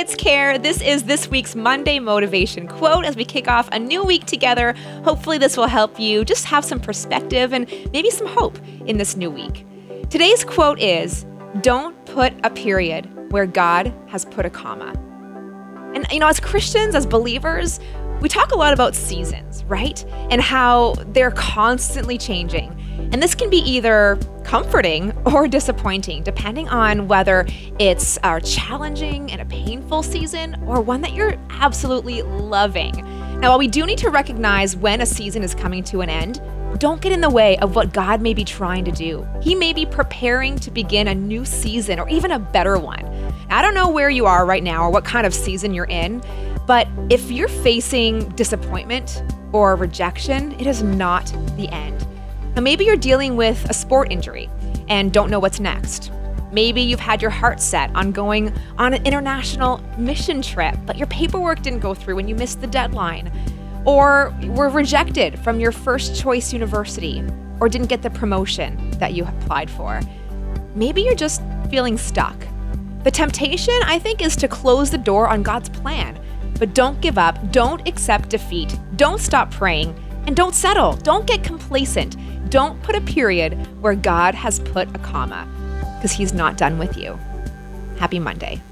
it's Care. This is this week's Monday Motivation Quote as we kick off a new week together. Hopefully, this will help you just have some perspective and maybe some hope in this new week. Today's quote is Don't put a period where God has put a comma. And, you know, as Christians, as believers, we talk a lot about seasons, right? And how they're constantly changing. And this can be either comforting or disappointing, depending on whether it's a challenging and a painful season or one that you're absolutely loving. Now, while we do need to recognize when a season is coming to an end, don't get in the way of what God may be trying to do. He may be preparing to begin a new season or even a better one. I don't know where you are right now or what kind of season you're in, but if you're facing disappointment or rejection, it is not the end. Now, maybe you're dealing with a sport injury and don't know what's next. Maybe you've had your heart set on going on an international mission trip, but your paperwork didn't go through and you missed the deadline. Or were rejected from your first choice university, or didn't get the promotion that you applied for. Maybe you're just feeling stuck. The temptation, I think, is to close the door on God's plan but don't give up, don't accept defeat, don't stop praying, and don't settle. Don't get complacent. Don't put a period where God has put a comma, because He's not done with you. Happy Monday.